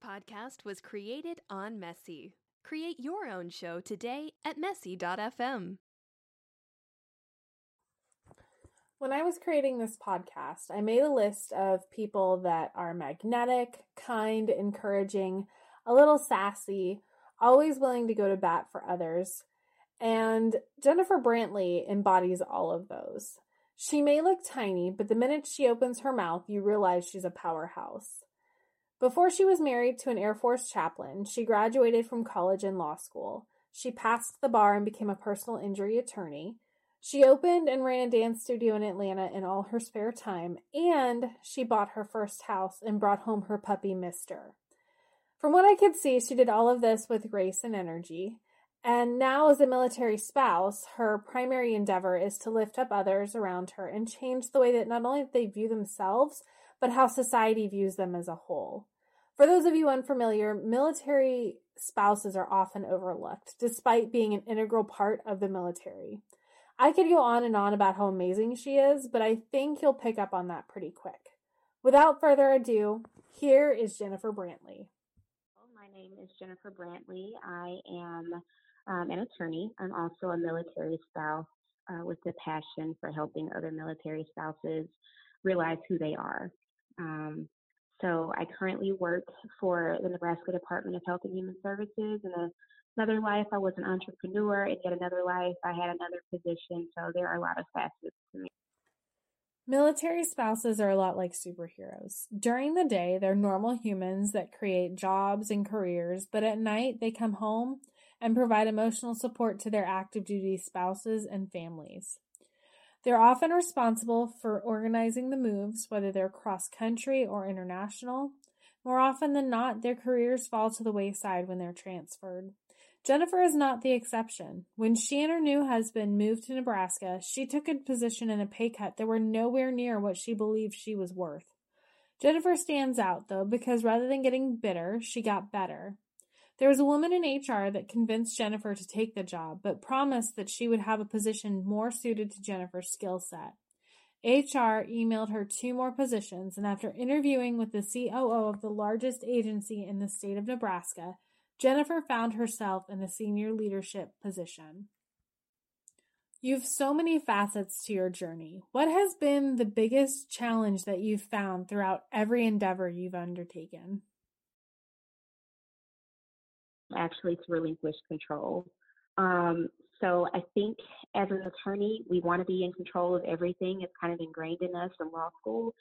podcast was created on Messy. Create your own show today at messy.fm. When I was creating this podcast, I made a list of people that are magnetic, kind, encouraging, a little sassy, always willing to go to bat for others. And Jennifer Brantley embodies all of those. She may look tiny, but the minute she opens her mouth, you realize she's a powerhouse. Before she was married to an Air Force chaplain, she graduated from college and law school. She passed the bar and became a personal injury attorney. She opened and ran a dance studio in Atlanta in all her spare time, and she bought her first house and brought home her puppy, Mister. From what I could see, she did all of this with grace and energy. And now, as a military spouse, her primary endeavor is to lift up others around her and change the way that not only they view themselves, but how society views them as a whole. For those of you unfamiliar, military spouses are often overlooked, despite being an integral part of the military. I could go on and on about how amazing she is, but I think you'll pick up on that pretty quick. Without further ado, here is Jennifer Brantley. My name is Jennifer Brantley. I am um, an attorney. I'm also a military spouse uh, with a passion for helping other military spouses realize who they are. Um, so I currently work for the Nebraska Department of Health and Human Services. In another life, I was an entrepreneur. In yet another life, I had another position. So there are a lot of facets to me. Military spouses are a lot like superheroes. During the day, they're normal humans that create jobs and careers, but at night, they come home and provide emotional support to their active duty spouses and families. They're often responsible for organizing the moves, whether they're cross country or international. More often than not, their careers fall to the wayside when they're transferred. Jennifer is not the exception. When she and her new husband moved to Nebraska, she took a position in a pay cut that were nowhere near what she believed she was worth. Jennifer stands out, though, because rather than getting bitter, she got better. There was a woman in HR that convinced Jennifer to take the job, but promised that she would have a position more suited to Jennifer's skill set. HR emailed her two more positions, and after interviewing with the COO of the largest agency in the state of Nebraska, Jennifer found herself in a senior leadership position. You've so many facets to your journey. What has been the biggest challenge that you've found throughout every endeavor you've undertaken? Actually to relinquish control. Um, so I think as an attorney, we want to be in control of everything. It's kind of ingrained in us in law school,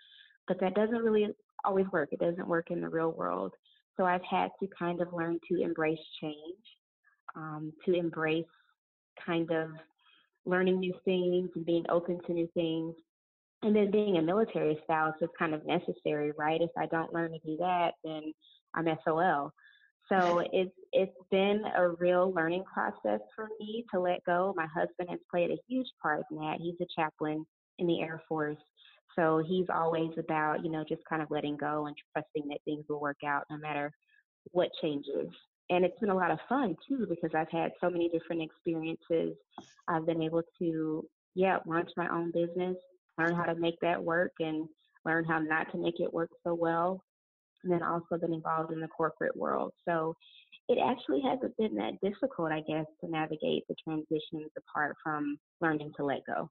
but that doesn't really always work. It doesn't work in the real world. So I've had to kind of learn to embrace change, um, to embrace kind of learning new things and being open to new things. And then being a military spouse is kind of necessary, right? If I don't learn to do that, then I'm SOL. So it's it's been a real learning process for me to let go. My husband has played a huge part in that. He's a chaplain in the Air Force. So he's always about, you know, just kind of letting go and trusting that things will work out no matter what changes. And it's been a lot of fun too because I've had so many different experiences. I've been able to, yeah, launch my own business, learn how to make that work and learn how not to make it work so well and then also been involved in the corporate world. So it actually hasn't been that difficult, I guess, to navigate the transitions apart from learning to let go.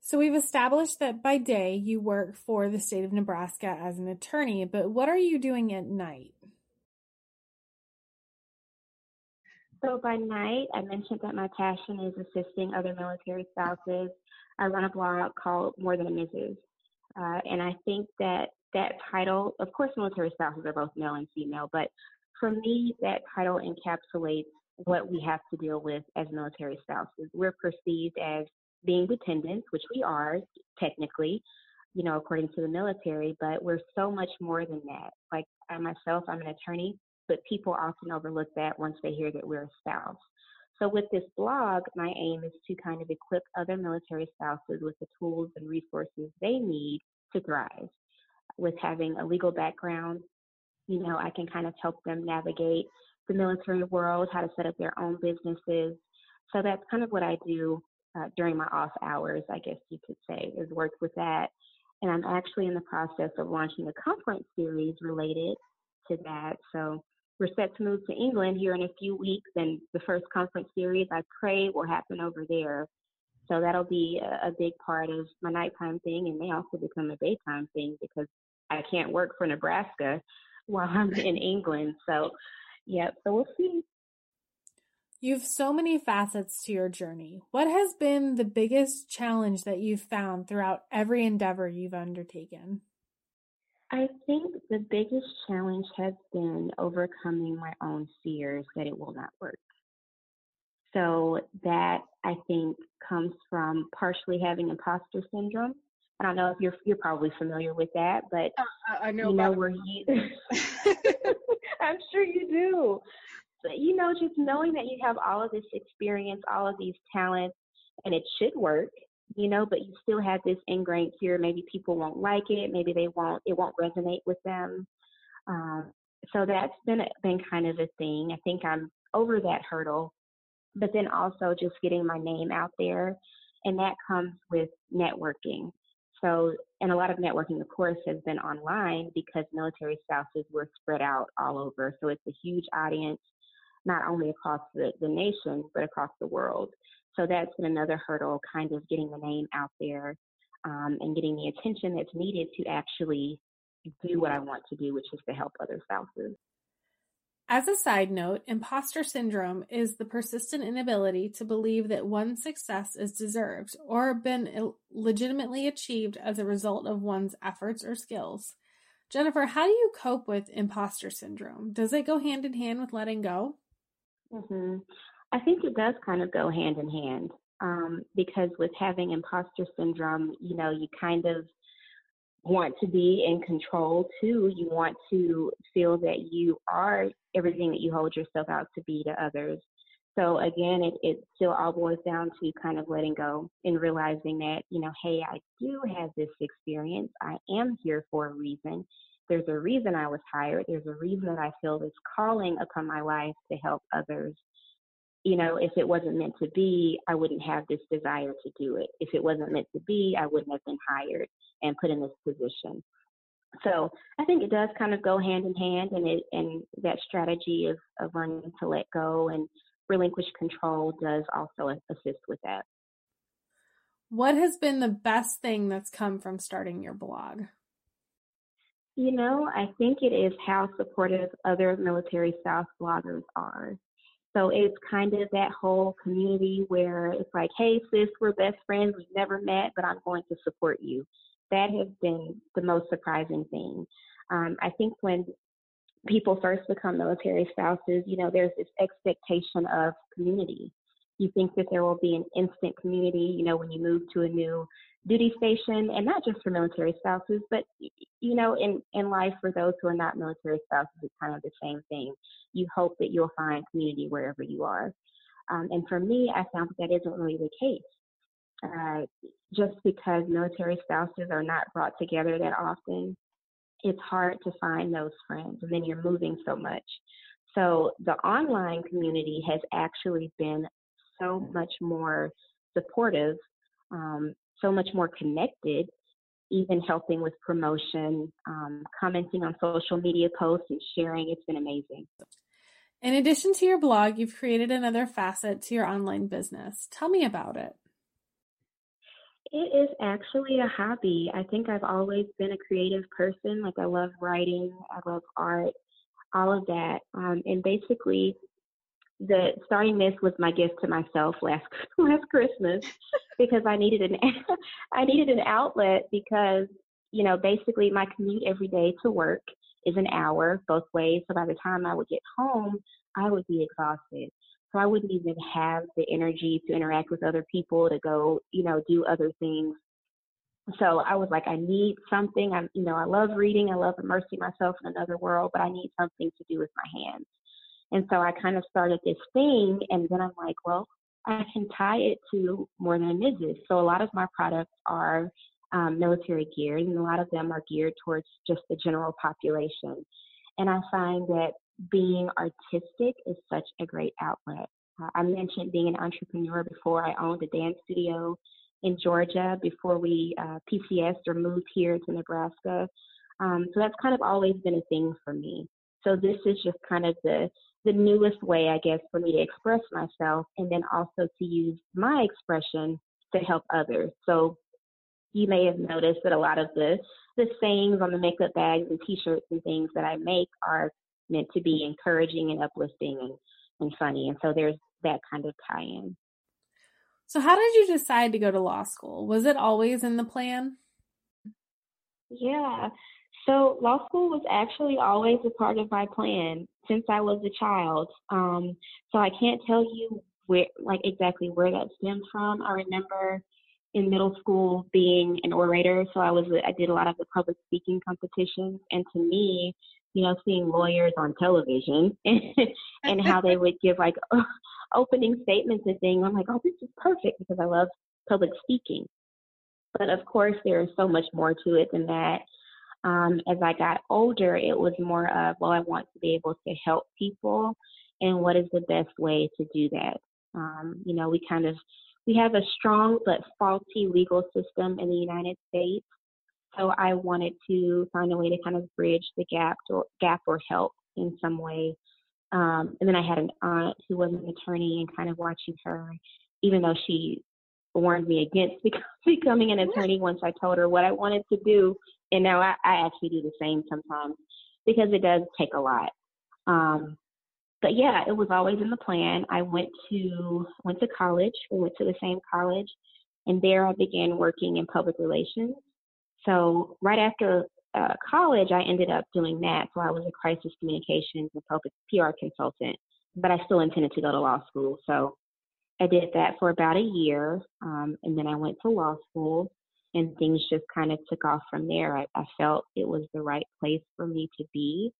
So we've established that by day you work for the state of Nebraska as an attorney, but what are you doing at night? So by night, I mentioned that my passion is assisting other military spouses. I run a blog called More Than a Mrs. Uh, and I think that that title, of course, military spouses are both male and female, but for me, that title encapsulates what we have to deal with as military spouses. We're perceived as being dependents, which we are technically, you know, according to the military, but we're so much more than that. Like I myself, I'm an attorney, but people often overlook that once they hear that we're a spouse. So with this blog, my aim is to kind of equip other military spouses with the tools and resources they need to thrive with having a legal background, you know, I can kind of help them navigate the military world, how to set up their own businesses. So that's kind of what I do uh, during my off hours, I guess you could say, is work with that. And I'm actually in the process of launching a conference series related to that. So we're set to move to England here in a few weeks, and the first conference series I pray will happen over there. So that'll be a, a big part of my nighttime thing, and may also become a daytime thing because I can't work for Nebraska while I'm in England. So, yeah, so we'll see. You've so many facets to your journey. What has been the biggest challenge that you've found throughout every endeavor you've undertaken? I think the biggest challenge has been overcoming my own fears that it will not work. So that I think comes from partially having imposter syndrome. I don't know if you're you're probably familiar with that, but uh, I know you know where you. I'm sure you do But you know, just knowing that you have all of this experience, all of these talents, and it should work, you know, but you still have this ingrained fear. Maybe people won't like it. Maybe they won't. It won't resonate with them. Um, so that's been been kind of a thing. I think I'm over that hurdle, but then also just getting my name out there, and that comes with networking. So, and a lot of networking, of course, has been online because military spouses were spread out all over. So it's a huge audience not only across the, the nation, but across the world. So that's been another hurdle, kind of getting the name out there um, and getting the attention that's needed to actually do what I want to do, which is to help other spouses. As a side note, imposter syndrome is the persistent inability to believe that one's success is deserved or been legitimately achieved as a result of one's efforts or skills. Jennifer, how do you cope with imposter syndrome? Does it go hand in hand with letting go? hmm I think it does kind of go hand in hand um, because with having imposter syndrome, you know, you kind of want to be in control too. You want to feel that you are everything that you hold yourself out to be to others. So again, it, it still all boils down to kind of letting go and realizing that, you know, hey, I do have this experience. I am here for a reason. There's a reason I was hired. There's a reason that I feel this calling upon my life to help others. You know, if it wasn't meant to be, I wouldn't have this desire to do it. If it wasn't meant to be, I wouldn't have been hired and put in this position. So I think it does kind of go hand in hand, and it and that strategy of of learning to let go and relinquish control does also assist with that. What has been the best thing that's come from starting your blog? You know, I think it is how supportive other military spouse bloggers are. So it's kind of that whole community where it's like, hey, sis, we're best friends. We've never met, but I'm going to support you. That has been the most surprising thing. Um, I think when people first become military spouses, you know, there's this expectation of community. You think that there will be an instant community, you know, when you move to a new duty station and not just for military spouses but you know in in life for those who are not military spouses it's kind of the same thing. You hope that you'll find community wherever you are. Um, and for me i found that that isn't really the case. Uh, just because military spouses are not brought together that often it's hard to find those friends and then you're moving so much. So the online community has actually been so much more supportive um, so much more connected, even helping with promotion, um, commenting on social media posts and sharing. It's been amazing. In addition to your blog, you've created another facet to your online business. Tell me about it. It is actually a hobby. I think I've always been a creative person. Like, I love writing, I love art, all of that. Um, and basically, the starting this was my gift to myself last last Christmas because I needed an I needed an outlet because you know basically my commute every day to work is an hour both ways. So by the time I would get home I would be exhausted. So I wouldn't even have the energy to interact with other people to go you know do other things. So I was like I need something. I'm you know I love reading. I love immersing myself in another world but I need something to do with my hands and so I kind of started this thing, and then I'm like, well, I can tie it to more than a Mrs. So a lot of my products are um, military geared, and a lot of them are geared towards just the general population. And I find that being artistic is such a great outlet. Uh, I mentioned being an entrepreneur before. I owned a dance studio in Georgia before we uh, PCS or moved here to Nebraska. Um, so that's kind of always been a thing for me. So this is just kind of the the newest way, I guess, for me to express myself and then also to use my expression to help others. So you may have noticed that a lot of the the sayings on the makeup bags and t-shirts and things that I make are meant to be encouraging and uplifting and, and funny. And so there's that kind of tie in. So how did you decide to go to law school? Was it always in the plan? Yeah. So law school was actually always a part of my plan since I was a child. Um, so I can't tell you where, like exactly where that stemmed from. I remember in middle school being an orator, so I was I did a lot of the public speaking competitions, and to me, you know, seeing lawyers on television and, how they would give like opening statements and things, I'm like, oh, this is perfect because I love public speaking. But of course, there is so much more to it than that. Um, as I got older, it was more of, well, I want to be able to help people, and what is the best way to do that? Um, you know, we kind of we have a strong but faulty legal system in the United States, so I wanted to find a way to kind of bridge the gap or gap or help in some way. Um, and then I had an aunt who was an attorney, and kind of watching her, even though she warned me against becoming an attorney once I told her what I wanted to do. And now I, I actually do the same sometimes because it does take a lot. Um, but yeah, it was always in the plan. I went to went to college. We went to the same college, and there I began working in public relations. So right after uh, college, I ended up doing that. So I was a crisis communications and public PR consultant, but I still intended to go to law school. So I did that for about a year, um, and then I went to law school, and things just kind of took off from there. I, I felt it was the right place for me to be,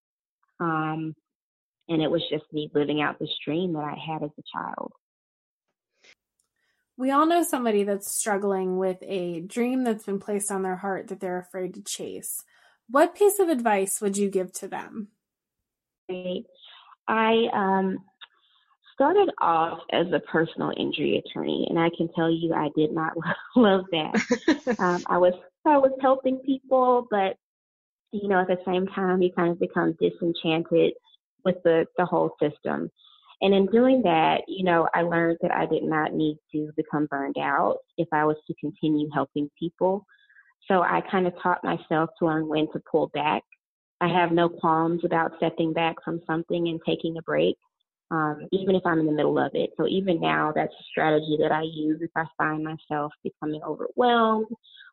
um, and it was just me living out this dream that I had as a child. We all know somebody that's struggling with a dream that's been placed on their heart that they're afraid to chase. What piece of advice would you give to them? I um, started off as a personal injury attorney, and I can tell you I did not love that. um, I was I was helping people, but you know, at the same time, you kind of become disenchanted with the the whole system. And in doing that, you know, I learned that I did not need to become burned out if I was to continue helping people. So I kind of taught myself to learn when to pull back. I have no qualms about stepping back from something and taking a break um, even if I'm in the middle of it. So even now, that's a strategy that I use if I find myself becoming overwhelmed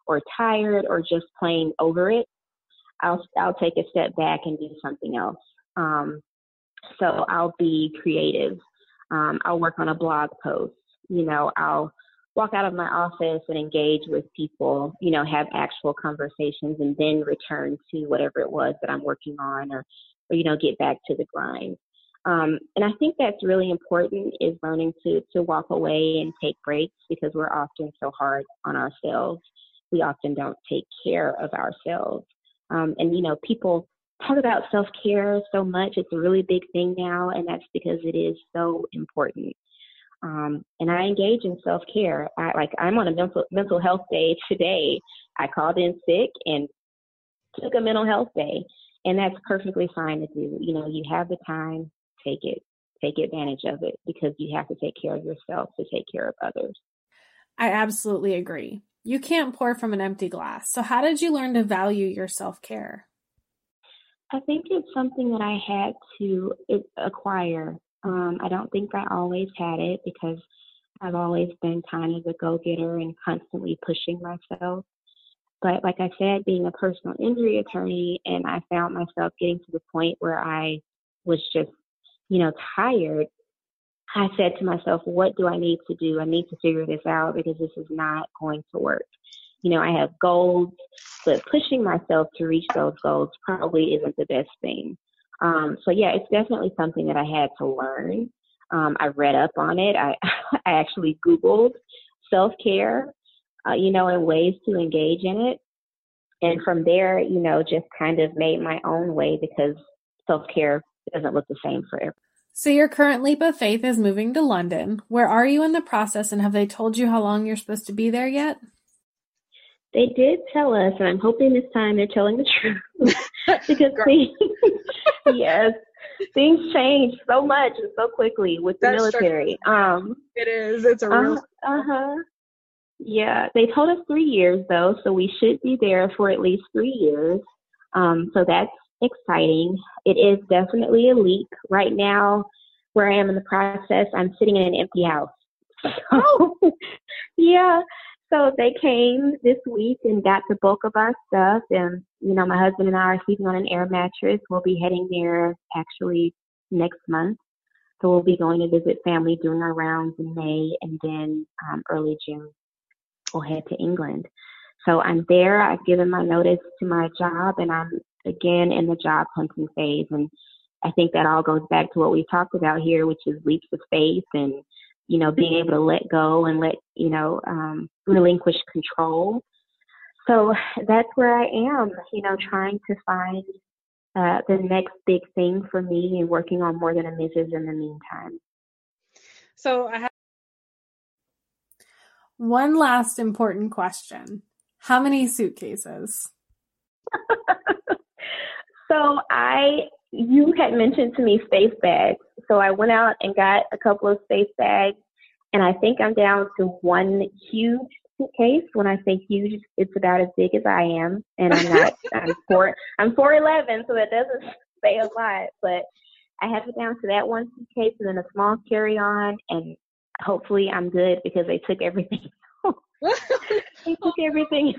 or tired or just plain over it. I'll I'll take a step back and do something else. Um, so I'll be creative. Um, I'll work on a blog post. You know, I'll walk out of my office and engage with people. You know, have actual conversations, and then return to whatever it was that I'm working on, or or you know, get back to the grind. Um, and I think that's really important is learning to to walk away and take breaks because we're often so hard on ourselves. We often don't take care of ourselves. Um, and you know, people talk about self care so much. It's a really big thing now, and that's because it is so important. Um, and I engage in self care. I like I'm on a mental mental health day today. I called in sick and took a mental health day, and that's perfectly fine to do. You know, you have the time, take it, take advantage of it because you have to take care of yourself to take care of others. I absolutely agree. You can't pour from an empty glass. So, how did you learn to value your self care? I think it's something that I had to acquire. Um, I don't think I always had it because I've always been kind of a go getter and constantly pushing myself. But like I said, being a personal injury attorney, and I found myself getting to the point where I was just you know, tired, I said to myself, what do I need to do? I need to figure this out because this is not going to work. You know, I have goals, but pushing myself to reach those goals probably isn't the best thing. Um, so yeah, it's definitely something that I had to learn. Um, I read up on it. I, I actually Googled self care, uh, you know, and ways to engage in it. And from there, you know, just kind of made my own way because self care doesn't look the same for everyone. So your current leap of faith is moving to London. Where are you in the process and have they told you how long you're supposed to be there yet? they did tell us, and I'm hoping this time they're telling the truth because things, yes, things change so much and so quickly with the That's military. Um, It is. It's a real. uh huh. Yeah, they told us three years though, so we should be there for at least three years. Um, so that's exciting. It is definitely a leak right now. Where I am in the process, I'm sitting in an empty house. So, yeah. So they came this week and got the bulk of our stuff, and you know, my husband and I are sleeping on an air mattress. We'll be heading there actually next month. So we'll be going to visit family, during our rounds in May, and then um, early June we'll head to England. So I'm there. I've given my notice to my job, and I'm again in the job hunting phase. And I think that all goes back to what we talked about here, which is leaps of faith and you know being able to let go and let you know um, relinquish control. So that's where I am. You know, trying to find uh, the next big thing for me and working on more than a Mrs. in the meantime. So I have. One last important question How many suitcases? so I, you had mentioned to me space bags. So I went out and got a couple of space bags, and I think I'm down to one huge suitcase. When I say huge, it's about as big as I am, and I'm not. I'm four. I'm four eleven, so that doesn't say a lot. But I have it down to that one suitcase, and then a small carry on, and hopefully I'm good because they took everything. they took everything.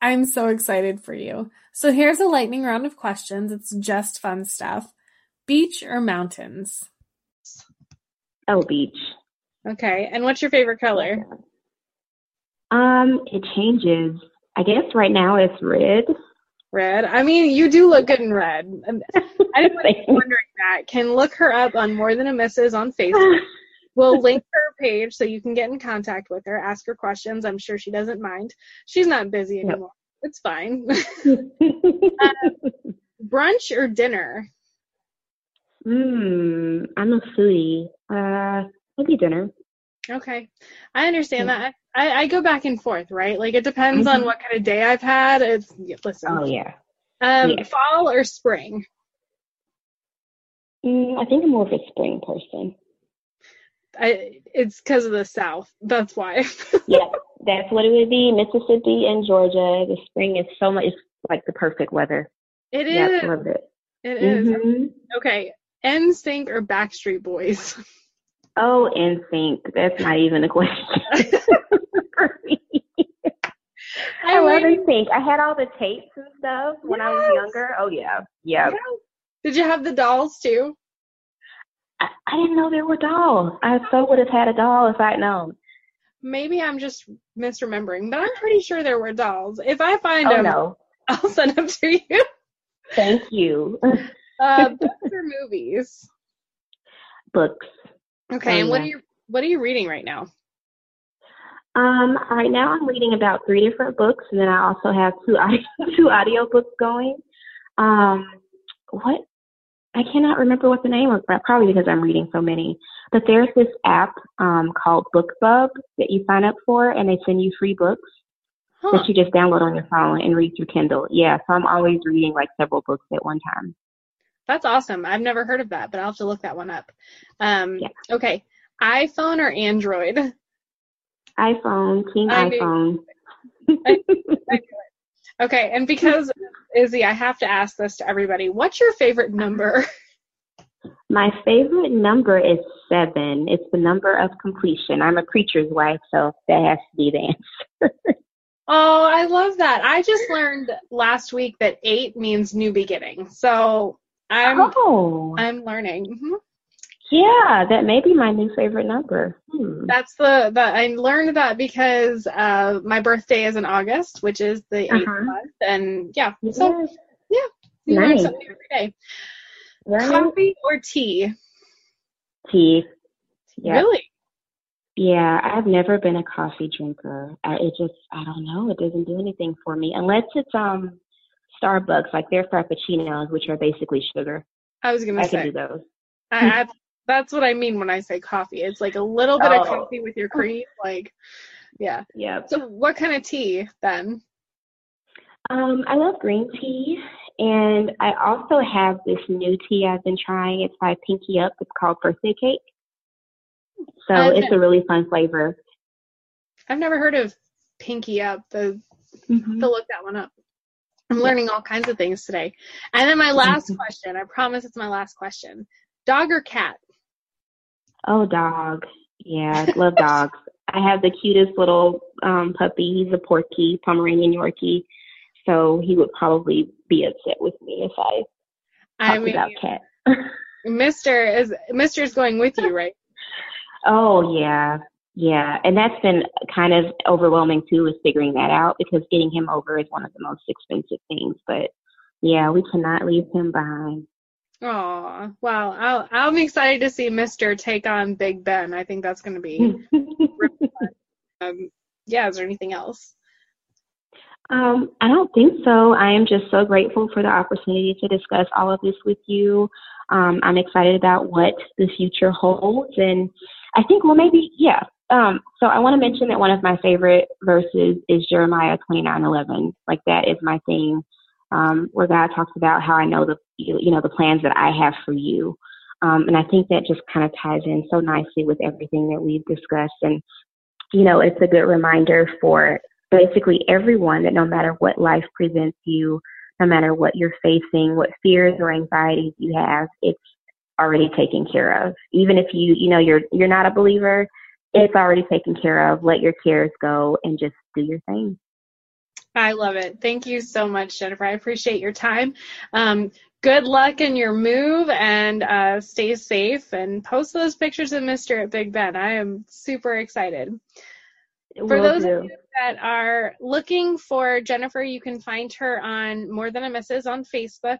I'm so excited for you. So here's a lightning round of questions. It's just fun stuff. Beach or mountains? Oh, beach. Okay. And what's your favorite color? Um, it changes. I guess right now it's red. Red. I mean, you do look good in red. And Anyone wondering that can look her up on More Than a Missus on Facebook. We'll link her page so you can get in contact with her, ask her questions. I'm sure she doesn't mind. She's not busy Yep. anymore. It's fine. Brunch or dinner? Hmm. I'm a foodie. Uh, maybe dinner. Okay. I understand Yeah. that. I, I go back and forth, right? Like it depends on Mhm. what kind of day I've had. It's listen. Oh yeah. Um, yeah. fall or spring? Mm, I think I'm more of a spring person. I it's because of the south. That's why. Yeah, that's what it would be. Mississippi and Georgia. The spring is so much. It's like the perfect weather. It is. Yeah, love it. It is. Mhm. Okay. NSYNC or Backstreet Boys? Oh, NSYNC. That's not even a question me. I love mean, NSYNC. I had all the tapes and stuff when I was younger. Oh yeah, yeah. Did you have the dolls too? I, I didn't know there were dolls. I so would have had a doll if I'd known. Maybe I'm just misremembering, but I'm pretty sure there were dolls. If I find Oh them, no, I'll send them to you. thank you. Uh, books or movies? Books. Okay, Oh, and what are you what are you reading right now? Um, right now I'm reading about three different books, and then I also have two audio, two audio books going. Um, what? I cannot remember what the name was, but probably because I'm reading so many. But there's this app um, called BookBub that you sign up for, and they send you free books Huh. that you just download on your phone and read through Kindle. Yeah, so I'm always reading like several books at one time. That's awesome. I've never heard of that, but I'll have to look that one up. Um, Yeah. Okay, iPhone or Android? iPhone, King I iPhone. Okay, and because Izzy, I have to ask this to everybody. What's your favorite number? My favorite number is seven. It's the number of completion. I'm a preacher's wife, so that has to be the answer. Oh, I love that. I just learned last week that eight means new beginning. So I'm oh, I'm learning. Mhm. Yeah, that may be my new favorite number. Hmm. That's the the I learned that because uh my birthday is in August, which is the 8th Uh-huh. month, and yeah. So Yes, you learn Nice. something every day. right? Coffee or tea? Tea. Yeah. Really? Yeah, I've never been a coffee drinker. I, it just, I don't know, it doesn't do anything for me unless it's um Starbucks, like their frappuccinos, which are basically sugar. I was gonna I say. I can do those. I, I, that's what I mean when I say coffee. It's like a little bit of Oh. coffee with your cream. Like, Yeah. Yeah. So what kind of tea then? Um, I love green tea, and I also have this new tea I've been trying. It's by Pinky Up. It's called birthday cake. So I've it's a really fun flavor. I've never heard of Pinky Up. The Mhm. to look that one up. I'm learning all kinds of things today. And then my last question. I promise it's my last question. Dog or cat? Oh, dog. Yeah, I love dogs. I have the cutest little um, puppy. He's a Porky, Pomeranian Yorkie. So he would probably be upset with me if I I talked mean, about cat. Mr. is Mr.'s going with you, right? oh, yeah. Yeah. And that's been kind of overwhelming too, is figuring that out because getting him over is one of the most expensive things. But yeah, we cannot leave him behind. Oh, wow. I'll, I'm excited to see Mr. take on Big Ben. I think that's going to be. Um, yeah. Is there anything else? Um, I don't think so. I am just so grateful for the opportunity to discuss all of this with you. Um, I'm excited about what the future holds, and I think, well, maybe, yeah. Um, so I want to mention that one of my favorite verses is Jeremiah 29:11. Like that is my thing, um, where God talks about how I know the, you, know, the plans that I have for you. Um, and I think that just kind of ties in so nicely with everything that we've discussed. And you know, it's a good reminder for basically everyone that no matter what life presents you, no matter what you're facing, what fears or anxieties you have, it's already taken care of. Even if you, you know, you're you're not a believer, it's already taken care of. Let your cares go and just do your thing. I love it. Thank you so much, Jennifer. I appreciate your time. Um, good luck in your move and uh, stay safe and post those pictures of Mr. at Big Ben. I am super excited. For Will those do. of you that are looking for Jennifer, you can find her on More Than a Missus on Facebook.